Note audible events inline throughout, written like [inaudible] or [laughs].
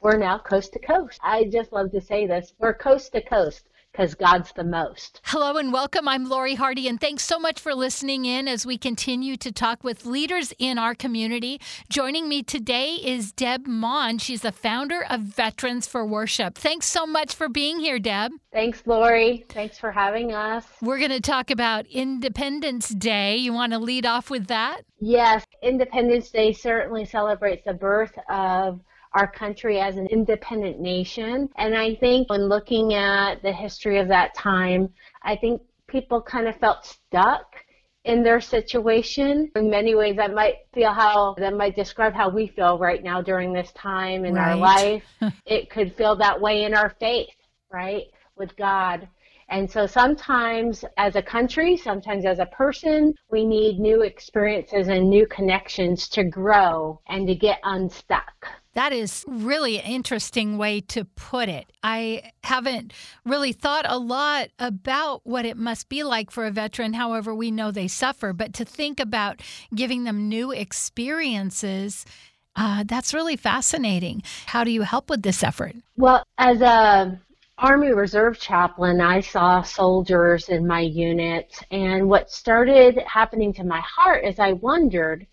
we're now coast to coast. I just love to say this. We're coast to coast because God's the most. Hello and welcome. I'm Lori Hardy, and thanks so much for listening in as we continue to talk with leaders in our community. Joining me today is Deb Maund. She's the founder of Veterans for Worship. Thanks so much for being here, Deb. Thanks, Lori. Thanks for having us. We're going to talk about Independence Day. You want to lead off with that? Yes, Independence Day certainly celebrates the birth of our country as an independent nation. And I think when looking at the history of that time, I think people kind of felt stuck in their situation. In many ways, that might feel how that might describe how we feel right now during this time in right. our life. [laughs] it could feel that way in our faith, right, with God. And so sometimes as a country, sometimes as a person, we need new experiences and new connections to grow and to get unstuck. That is really an interesting way to put it. I haven't really thought a lot about what it must be like for a veteran, however, we know they suffer, but to think about giving them new experiences. Uh, that's really fascinating. How do you help with this effort? Well, as a Army Reserve chaplain, I saw soldiers in my unit, and what started happening to my heart is I wondered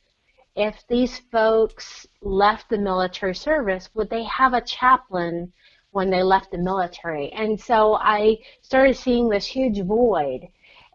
if these folks left the military service, would they have a chaplain when they left the military? And so I started seeing this huge void.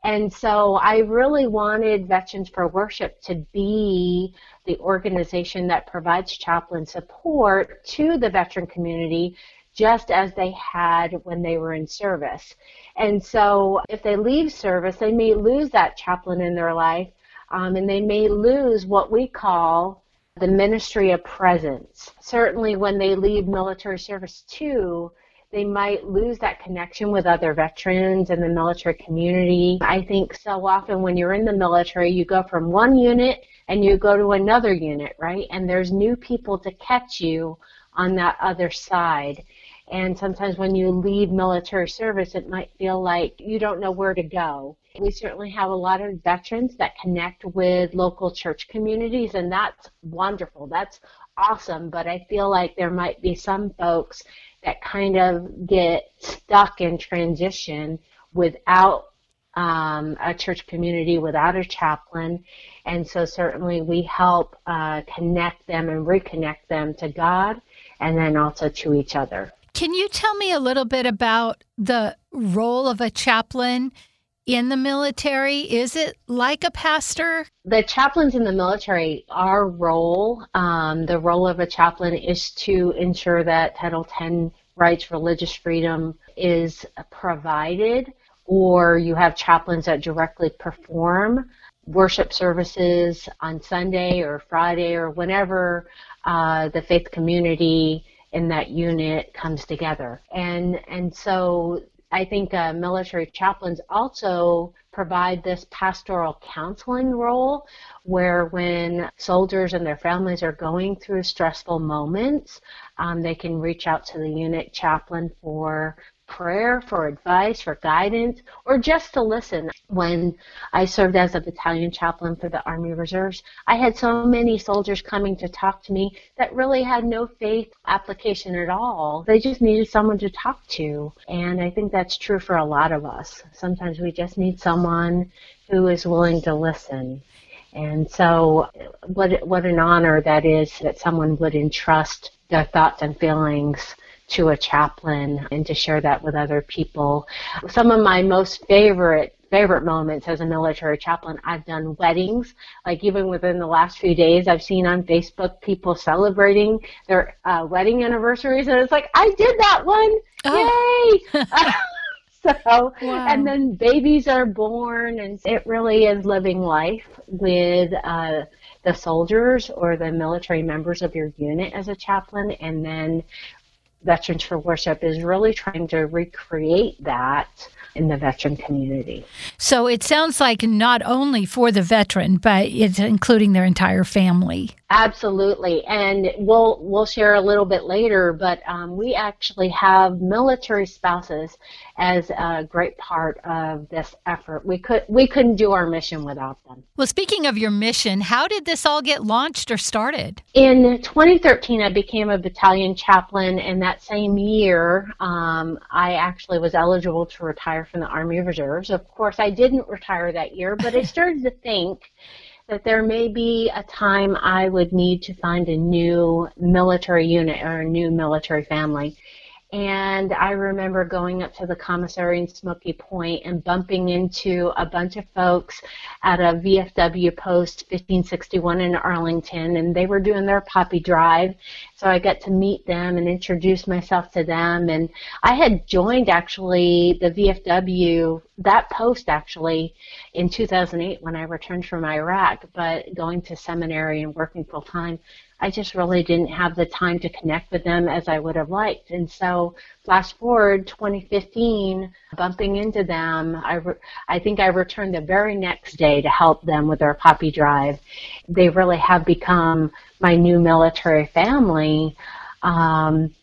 And so I really wanted Veterans for Worship to be the organization that provides chaplain support to the veteran community just as they had when they were in service. And so if they leave service, they may lose that chaplain in their life, um, and they may lose what we call the ministry of presence. Certainly, when they leave military service too, they might lose that connection with other veterans and the military community. I think so often when you're in the military, you go from one unit and you go to another unit, right? And there's new people to catch you on that other side. And sometimes when you leave military service, it might feel like you don't know where to go. We certainly have a lot of veterans that connect with local church communities, and that's wonderful. That's awesome. But I feel like there might be some folks that kind of get stuck in transition without um, a church community, without a chaplain. And so certainly we help uh, connect them and reconnect them to God and then also to each other. Can you tell me a little bit about the role of a chaplain in the military? Is it like a pastor? The chaplains in the military, our role, um, the role of a chaplain is to ensure that Title X rights, religious freedom is provided, or you have chaplains that directly perform worship services on Sunday or Friday or whenever uh, the faith community in that unit comes together. And and so I think uh, military chaplains also provide this pastoral counseling role where when soldiers and their families are going through stressful moments, um, they can reach out to the unit chaplain for prayer, for advice, for guidance, or just to listen. When I served as a battalion chaplain for the Army Reserves, I had so many soldiers coming to talk to me that really had no faith application at all. They just needed someone to talk to. And I think that's true for a lot of us. Sometimes we just need someone who is willing to listen. And so, what what an honor that is that someone would entrust their thoughts and feelings to a chaplain and to share that with other people. Some of my most favorite favorite moments as a military chaplain. I've done weddings, like even within the last few days, I've seen on Facebook people celebrating their uh, wedding anniversaries, and it's like I did that one, oh. yay! [laughs] [laughs] so, wow. and then babies are born, and it really is living life with. Uh, the soldiers or the military members of your unit as a chaplain, and then Veterans for Worship is really trying to recreate that in the veteran community. So it sounds like not only for the veteran, but it's including their entire family. Absolutely, and we'll we'll share a little bit later. But um, we actually have military spouses as a great part of this effort. We could we couldn't do our mission without them. Well, speaking of your mission, how did this all get launched or started? In 2013, I became a battalion chaplain, and that same year, um, I actually was eligible to retire from the Army Reserves. Of course, I didn't retire that year, but I [laughs] started to think that there may be a time I would need to find a new military unit or a new military family. And I remember going up to the commissary in Smoky Point and bumping into a bunch of folks at a VFW post 1561 in Arlington, and they were doing their poppy drive. So I got to meet them and introduce myself to them. And I had joined actually the VFW, that post actually, in 2008 when I returned from Iraq, but going to seminary and working full time. I just really didn't have the time to connect with them as I would have liked. And so, flash forward 2015, bumping into them, I, re- I think I returned the very next day to help them with their poppy drive. They really have become my new military family. Um,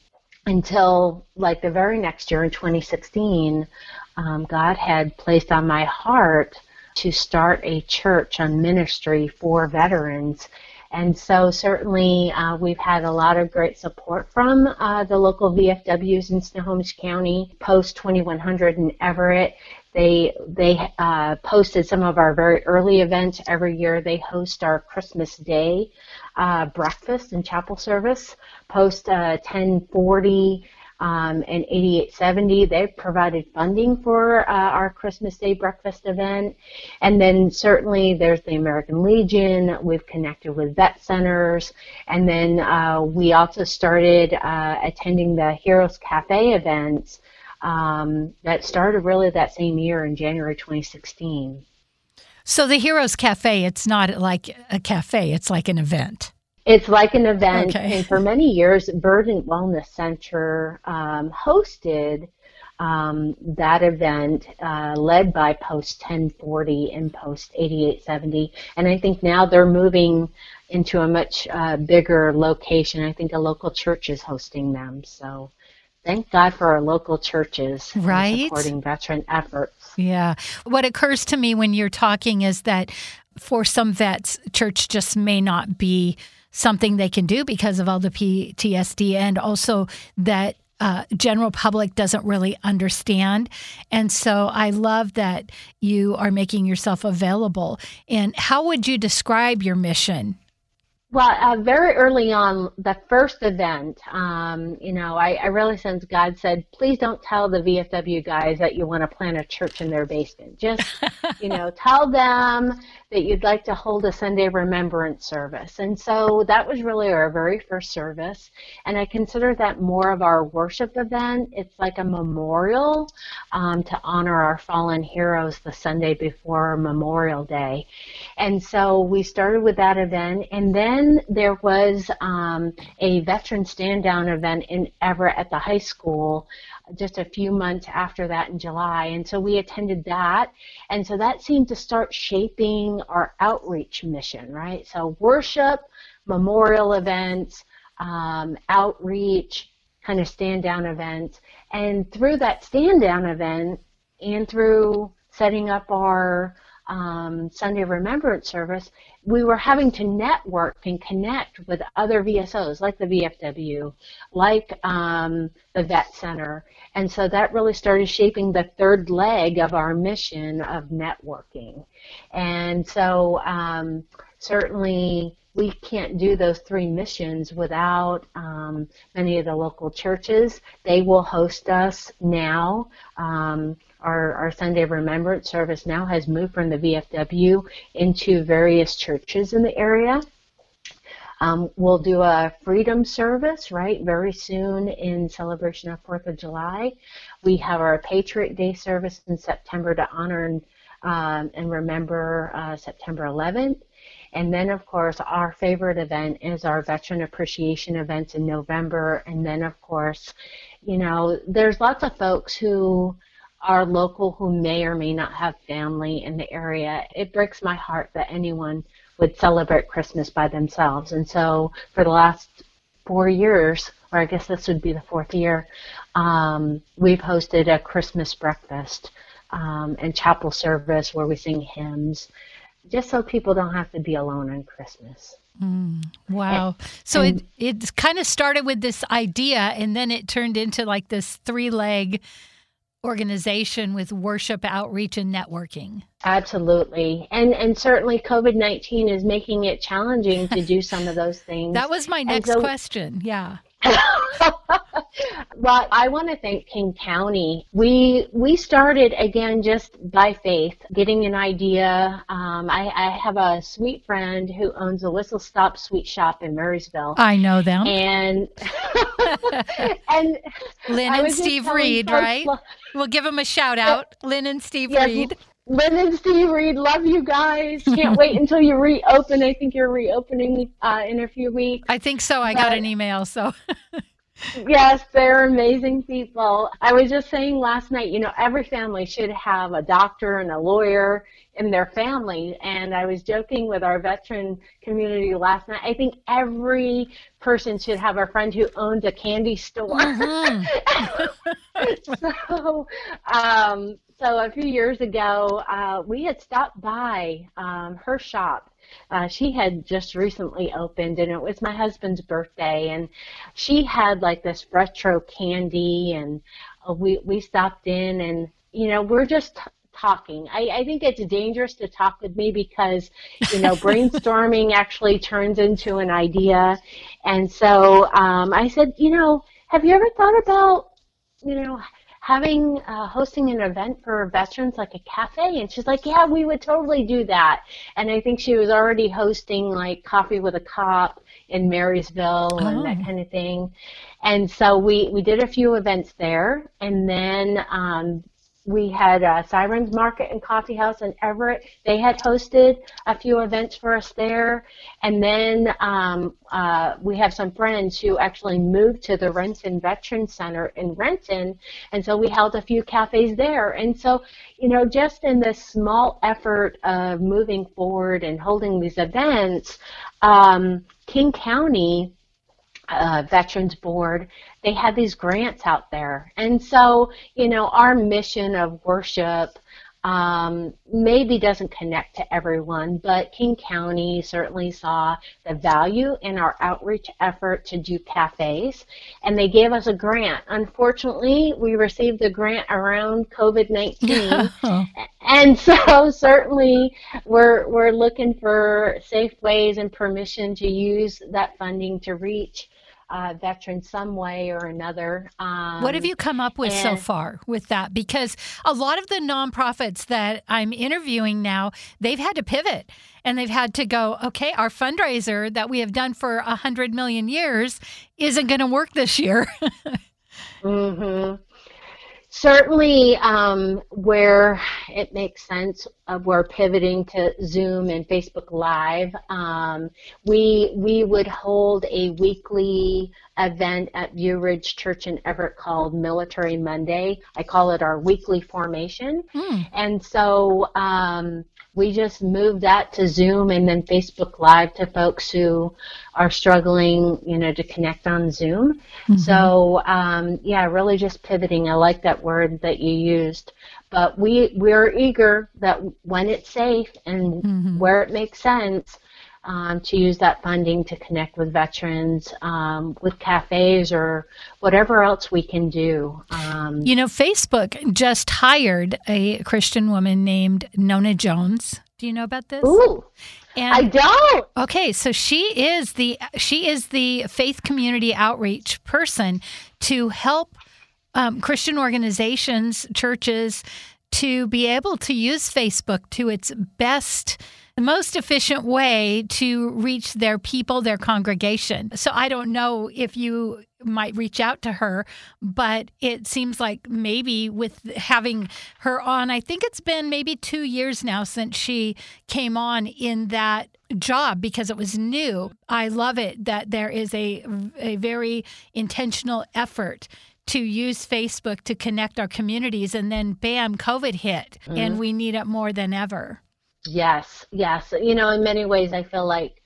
until like the very next year in 2016, um, God had placed on my heart to start a church on ministry for veterans and so certainly uh, we've had a lot of great support from uh, the local VFWs in Snohomish County, Post 2100 in Everett. They they uh, posted some of our very early events every year. They host our Christmas Day uh, breakfast and chapel service. Post 1040 uh, um, and 8870. They've provided funding for uh, our Christmas Day breakfast event. And then certainly there's the American Legion. We've connected with vet centers. And then uh, we also started uh, attending the Heroes Cafe events um, that started really that same year in January 2016. So the Heroes Cafe, it's not like a cafe, it's like an event. It's like an event, okay. and for many years, Verdant Wellness Center um, hosted um, that event uh, led by Post 1040 and Post 8870. And I think now they're moving into a much uh, bigger location. I think a local church is hosting them. So thank God for our local churches right? supporting veteran efforts. Yeah. What occurs to me when you're talking is that for some vets, church just may not be something they can do because of all the PTSD, and also that uh, general public doesn't really understand. And so I love that you are making yourself available. And how would you describe your mission? Well, uh, very early on, the first event, um, you know, I, I really sense God said, please don't tell the VFW guys that you want to plant a church in their basement. Just, [laughs] you know, tell them that you'd like to hold a Sunday remembrance service. And so that was really our very first service. And I consider that more of our worship event. It's like a memorial um, to honor our fallen heroes the Sunday before Memorial Day. And so we started with that event. And then there was um, a veteran stand down event in Everett at the high school just a few months after that in July. And so we attended that. And so that seemed to start shaping our outreach mission, right? So worship, memorial events, um, outreach, kind of stand down events. And through that stand down event and through setting up our um, Sunday Remembrance service, we were having to network and connect with other VSOs like the VFW, like um, the Vet Center. And so that really started shaping the third leg of our mission of networking. And so um, certainly we can't do those three missions without um, many of the local churches. They will host us now. Um, our, our Sunday Remembrance service now has moved from the VFW into various churches in the area. Um, we'll do a freedom service, right, very soon in celebration of 4th of July. We have our Patriot Day service in September to honor and, um, and remember uh, September 11th. And then, of course, our favorite event is our Veteran Appreciation events in November. And then, of course, you know, there's lots of folks who are local who may or may not have family in the area. It breaks my heart that anyone would celebrate Christmas by themselves. And so for the last four years, or I guess this would be the fourth year, um, we've hosted a Christmas breakfast um, and chapel service where we sing hymns, just so people don't have to be alone on Christmas. Mm, wow. And, so and, it it kind of started with this idea and then it turned into like this three leg organization with worship outreach and networking. Absolutely. And and certainly COVID-19 is making it challenging to do some of those [laughs] things. that was my next so, question. Yeah. [laughs] well, I want to thank King County. We we started again just by faith, getting an idea. Um, I, I, have a sweet friend who owns a Whistle Stop Sweet Shop in Marysville. I know them. And [laughs] and Lynn and Steve Reed, right? we'll give them a shout out. Lynn and Steve yes, Reed. Lynn and Steve Reed, love you guys. [laughs] Can't wait until you reopen. I think you're reopening uh, in a few weeks. I think so. I but, got an email, so. [laughs] yes, they're amazing people. I was just saying last night, you know, every family should have a doctor and a lawyer in their family. And I was joking with our veteran community last night. I think every person should have a friend who owns a candy store. Mm-hmm. [laughs] so, um, so a few years ago, uh, we had stopped by um, her shop. Uh, she had just recently opened, and it was my husband's birthday, and she had like this retro candy, and uh, we we stopped in, and you know we're just t- talking. I, I think it's dangerous to talk with me because, you know, brainstorming [laughs] actually turns into an idea. And so um, I said, you know, have you ever thought about, you know, having uh, hosting an event for veterans like a cafe and she's like yeah we would totally do that and i think she was already hosting like coffee with a cop in marysville oh. and that oh. kind of thing and so we we did a few events there and then um, we had uh, Sirens Market and Coffee House in Everett. They had hosted a few events for us there. And then um, uh, we have some friends who actually moved to the Renton Veteran Center in Renton. And so we held a few cafes there. And so, you know, just in this small effort of moving forward and holding these events, um, King County uh, Veterans Board, they had these grants out there. And so, you know, our mission of worship um, maybe doesn't connect to everyone, but King County certainly saw the value in our outreach effort to do cafes, and they gave us a grant. Unfortunately, we received the grant around COVID-19, [laughs] and so certainly we're we're looking for safe ways and permission to use that funding to reach uh, veteran some way or another. Um, what have you come up with so far with that? Because a lot of the nonprofits that I'm interviewing now, they've had to pivot and they've had to go, okay, our fundraiser that we have done for a hundred million years isn't going to work this year. [laughs] mm-hmm certainly um, where it makes sense, uh, we're pivoting to Zoom and Facebook Live. Um, we we would hold a weekly event at View Ridge Church in Everett called Military Monday. I call it our weekly formation, mm. and so. Um, we just moved that to Zoom and then Facebook Live to folks who are struggling, you know, to connect on Zoom. Mm-hmm. So um, yeah, really just pivoting. I like that word that you used. But we we're eager that when it's safe and mm-hmm. where it makes sense, um, to use that funding to connect with veterans, um, with cafes, or whatever else we can do. Um, you know, Facebook just hired a Christian woman named Nona Jones. Do you know about this? Ooh, and, I don't. Okay, so she is the she is the faith community outreach person to help um, Christian organizations, churches, to be able to use Facebook to its best the most efficient way to reach their people, their congregation. So I don't know if you might reach out to her, but it seems like maybe with having her on, I think it's been maybe two years now since she came on in that job because it was new. I love it that there is a, a very intentional effort to use Facebook to connect our communities. And then, bam, COVID hit, mm-hmm. and we need it more than ever. Yes, yes. You know, in many ways, I feel like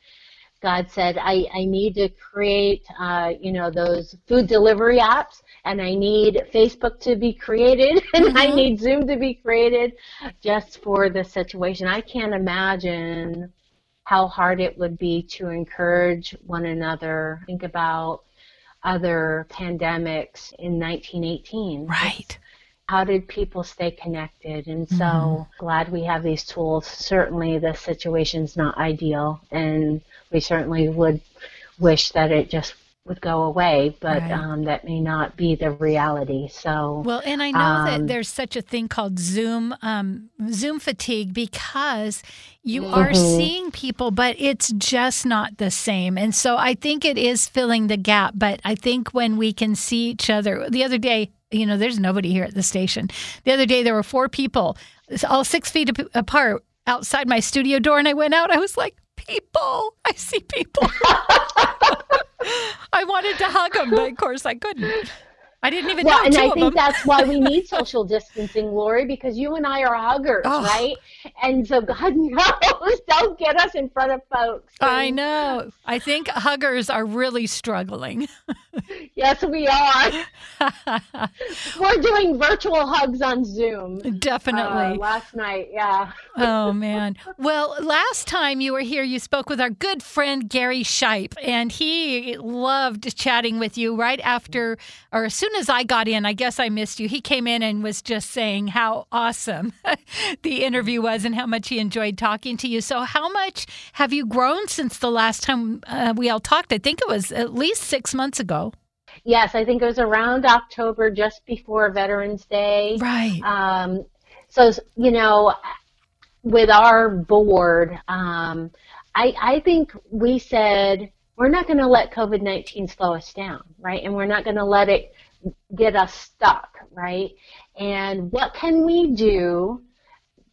God said, I, I need to create, uh, you know, those food delivery apps, and I need Facebook to be created, [laughs] and mm-hmm. I need Zoom to be created just for this situation. I can't imagine how hard it would be to encourage one another. Think about other pandemics in 1918. Right. It's, how did people stay connected? And so mm-hmm. glad we have these tools. Certainly, the situation's not ideal, and we certainly would wish that it just would go away, but right. um, that may not be the reality. So well, and I know um, that there's such a thing called Zoom um, Zoom fatigue because you mm-hmm. are seeing people, but it's just not the same. And so I think it is filling the gap. But I think when we can see each other, the other day, you know, there's nobody here at the station. The other day, there were four people, all six feet apart outside my studio door, and I went out. I was like, people. I see people. [laughs] I wanted to hug them, but of course I couldn't. I didn't even well, know. And I think them. that's why we need [laughs] social distancing, Lori, because you and I are huggers, oh. right? And so God [laughs] knows, don't get us in front of folks. I know. I think huggers are really struggling. [laughs] yes, we are. We're doing virtual hugs on Zoom. Definitely. Uh, last night, yeah. oh man. Well, last time you were here, you spoke with our good friend Gary Shipe, and he loved chatting with you right after or as soon soon as I got in, I guess I missed you. He came in and was just saying how awesome [laughs] the interview was and how much he enjoyed talking to you. So, how much have you grown since the last time uh, we all talked? I think it was at least six months ago. Yes, I think it was around October, just before Veterans Day. Right. Um, so, you know, with our board, um, I, I think we said we're not going to let COVID 19 slow us down, right? And we're not going to let it get us stuck, right? And what can we do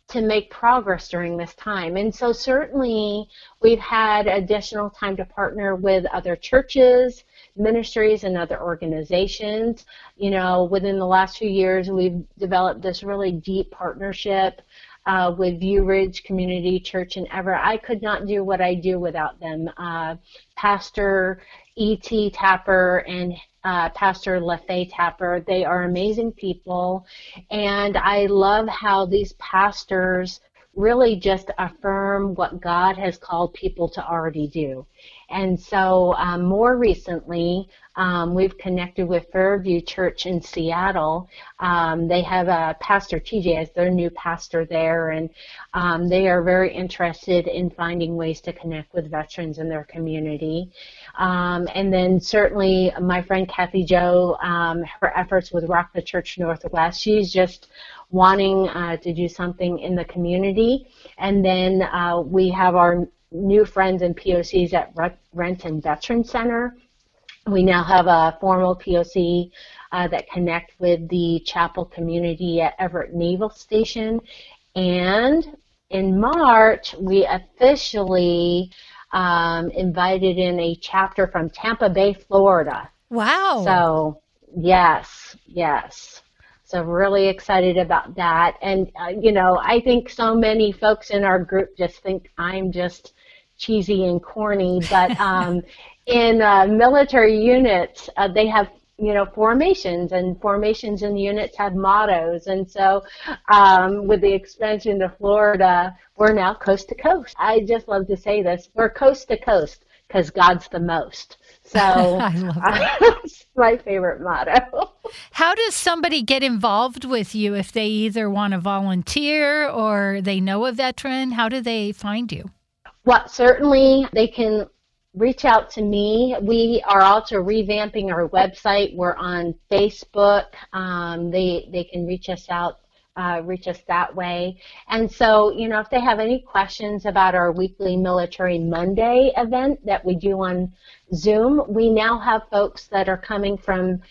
to make progress during this time? And so certainly we've had additional time to partner with other churches, ministries, and other organizations. You know, within the last few years, we've developed this really deep partnership uh, with View Ridge Community Church in Everett. I could not do what I do without them. Uh, Pastor E.T. Tapper and uh, Pastor LaFay Tapper. They are amazing people, and I love how these pastors really just affirm what God has called people to already do. And so, um, more recently, um, we've connected with Fairview Church in Seattle. Um, they have a Pastor TJ as their new pastor there, and um, they are very interested in finding ways to connect with veterans in their community. Um, and then certainly my friend Kathy Joe, um, her efforts with Rock the Church Northwest, she's just wanting uh, to do something in the community. And then uh, we have our new friends and POCs at Renton Veteran Center we now have a formal POC uh, that connect with the chapel community at Everett Naval Station. And in March, we officially um, invited in a chapter from Tampa Bay, Florida. Wow. So, yes, yes. So, really excited about that. And, uh, you know, I think so many folks in our group just think I'm just cheesy and corny, but [laughs] um, in uh, military units, uh, they have you know formations, and formations in units have mottos. And so, um, with the expansion to Florida, we're now coast to coast. I just love to say this: we're coast to coast because God's the most. So [laughs] [laughs] that's my favorite motto. How does somebody get involved with you if they either want to volunteer or they know a veteran? How do they find you? Well, certainly they can reach out to me. We are also revamping our website. We're on Facebook. Um, they they can reach us out. Uh, reach us that way. And so, you know, if they have any questions about our weekly Military Monday event that we do on Zoom, we now have folks that are coming from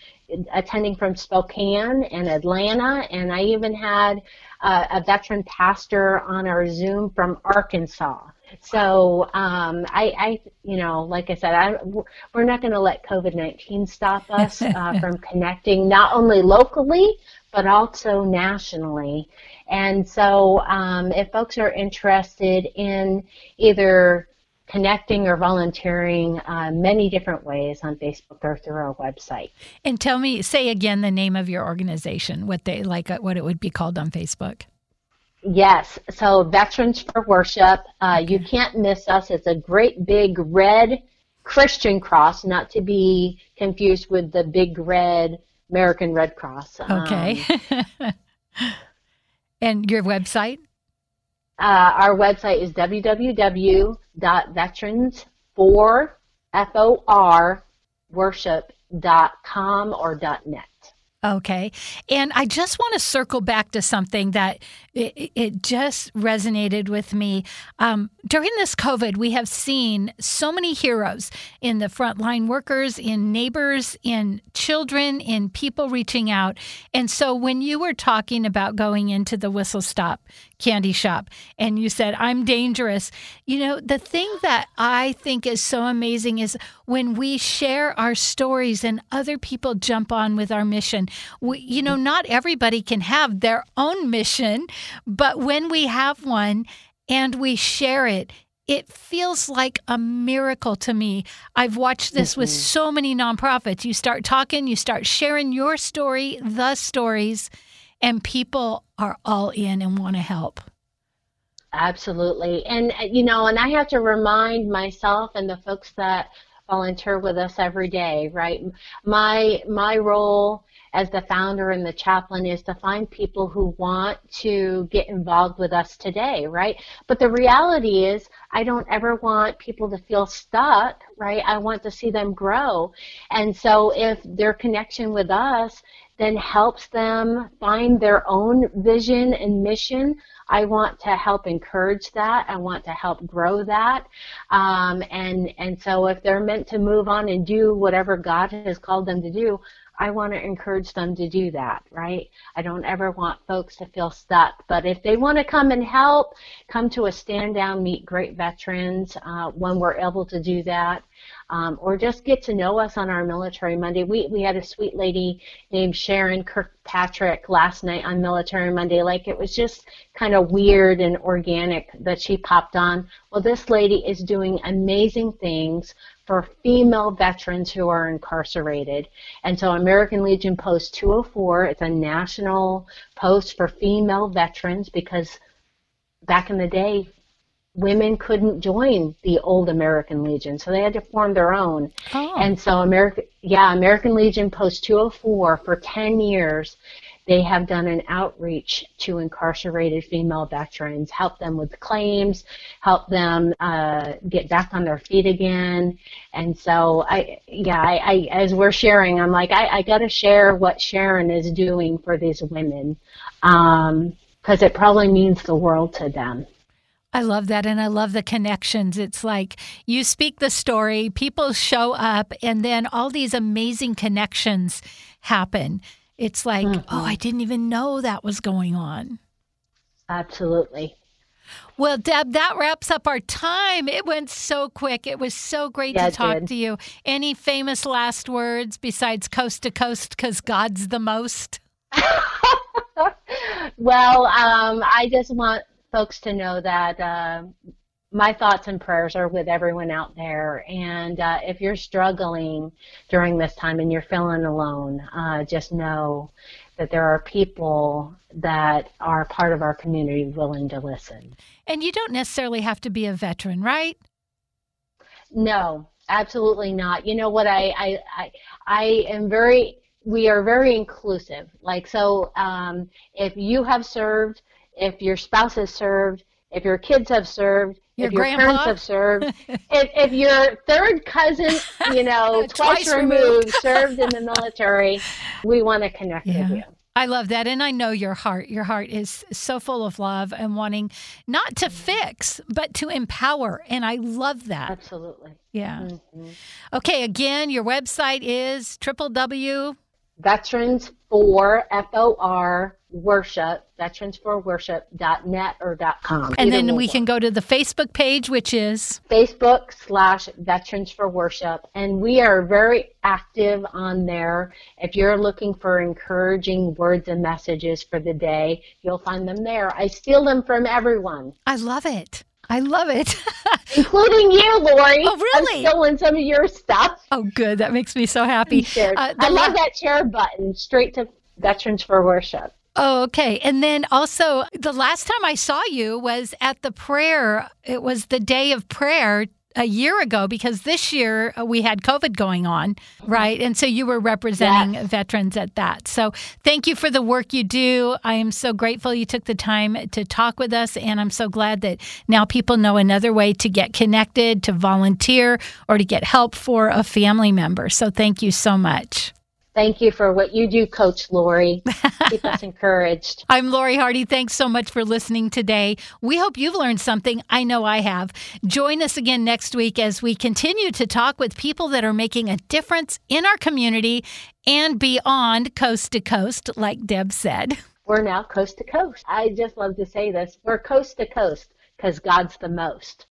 attending from Spokane and Atlanta, and I even had uh, a veteran pastor on our Zoom from Arkansas. So um, I, I, you know, like I said, I, we're not going to let COVID nineteen stop us [laughs] uh, from connecting not only locally but also nationally. And so, um, if folks are interested in either connecting or volunteering uh, many different ways on Facebook or through our website. And tell me, say again the name of your organization, what they like, uh, what it would be called on Facebook. Yes, so Veterans for Worship. Uh. You can't miss us. It's a great big red Christian cross, not to be confused with the big red American Red Cross. Okay. Um, [laughs] and your website? Uh, our website is www.veterans4worship.com or .net. Okay. And I just want to circle back to something that it, it just resonated with me. Um, during this COVID, we have seen so many heroes in the frontline workers, in neighbors, in children, in people reaching out. And so when you were talking about going into the Whistle Stop candy shop and you said, I'm dangerous, you know, the thing that I think is so amazing is when we share our stories and other people jump on with our mission. We, you know, not everybody can have their own mission, but when we have one and we share it, it feels like a miracle to me. I've watched this mm-hmm. with so many nonprofits. You start talking, you start sharing your story, the stories, and people are all in and want to help. Absolutely. And, uh, you know, and I have to remind myself and the folks that volunteer with us every day, right? My, my role as the founder and the chaplain is to find people who want to get involved with us today, right? But the reality is, I don't ever want people to feel stuck, right? I want to see them grow. And so if their connection with us then helps them find their own vision and mission. I want to help encourage that. I want to help grow that. Um, and, and so if they're meant to move on and do whatever God has called them to do, I want to encourage them to do that, right? I don't ever want folks to feel stuck. But if they want to come and help, come to a stand down, meet great veterans uh, when we're able to do that um, or just get to know us on our Military Monday. We, we had a sweet lady named Sharon Kirkpatrick last night on Military Monday. Like it was just kind of weird and organic that she popped on. Well, this lady is doing amazing things for female veterans who are incarcerated. And so American Legion Post 204, it's a national post for female veterans because back in the day, women couldn't join the old American Legion, so they had to form their own. Oh. And so American, yeah, American Legion Post 204 for 10 years, they have done an outreach to incarcerated female veterans, help them with claims, help them uh, get back on their feet again. And so, I, yeah, I, I as we're sharing, I'm like, I, I got to share what Sharon is doing for these women because um, it probably means the world to them. I love that. And I love the connections. It's like you speak the story, people show up, and then all these amazing connections happen. It's like, mm-hmm. oh, I didn't even know that was going on. Absolutely. Well, Deb, that wraps up our time. It went so quick. It was so great yeah, to talk to you. Any famous last words besides coast to coast because God's the most? [laughs] [laughs] well, um, I just want folks to know that uh, my thoughts and prayers are with everyone out there. And uh, if you're struggling during this time and you're feeling alone, uh, just know that there are people that are part of our community willing to listen. And you don't necessarily have to be a veteran, right? No, absolutely not. You know what? I I I, I am very. We are very inclusive. Like so, um, if you have served if your spouse has served, if your kids have served, your if your grandpa? parents have served, [laughs] if, if your third cousin, you know, [laughs] twice, twice removed, removed [laughs] served in the military, we want to connect yeah. with you. I love that. And I know your heart. Your heart is so full of love and wanting not to fix, but to empower. And I love that. Absolutely. Yeah. Mm-hmm. Okay. Again, your website is www veterans for F O R worship, veterans for worship.net or dot .com. And then we can go to the Facebook page, which is Facebook slash Veterans for Worship, and we are very active on there. If you're looking for encouraging words and messages for the day, you'll find them there. I steal them from everyone, I love it. I love it. [laughs] including you, Lori. Oh, really? I'm stealing some of your stuff. oh, good. That makes me so happy. Uh, I love la- that share button straight to Veterans for Worship. Oh, okay. And then also, the last time I saw you was at the prayer. It was the day of prayer a year ago because this year uh, we had COVID going on, right? And so you were representing Yes. veterans at that. So thank you for the work you do. I am so grateful you took the time to talk with us. And I'm so glad that now people know another way to get connected, to volunteer, or to get help for a family member. So thank you so much. Thank you for what you do, Coach Lori. [laughs] Keep us encouraged. I'm Lori Hardy. Thanks so much for listening today. We hope you've learned something. I know I have. Join us again next week as we continue to talk with people that are making a difference in our community and beyond coast to coast, like Deb said. We're now coast to coast. I just love to say this. We're coast to coast because God's the most.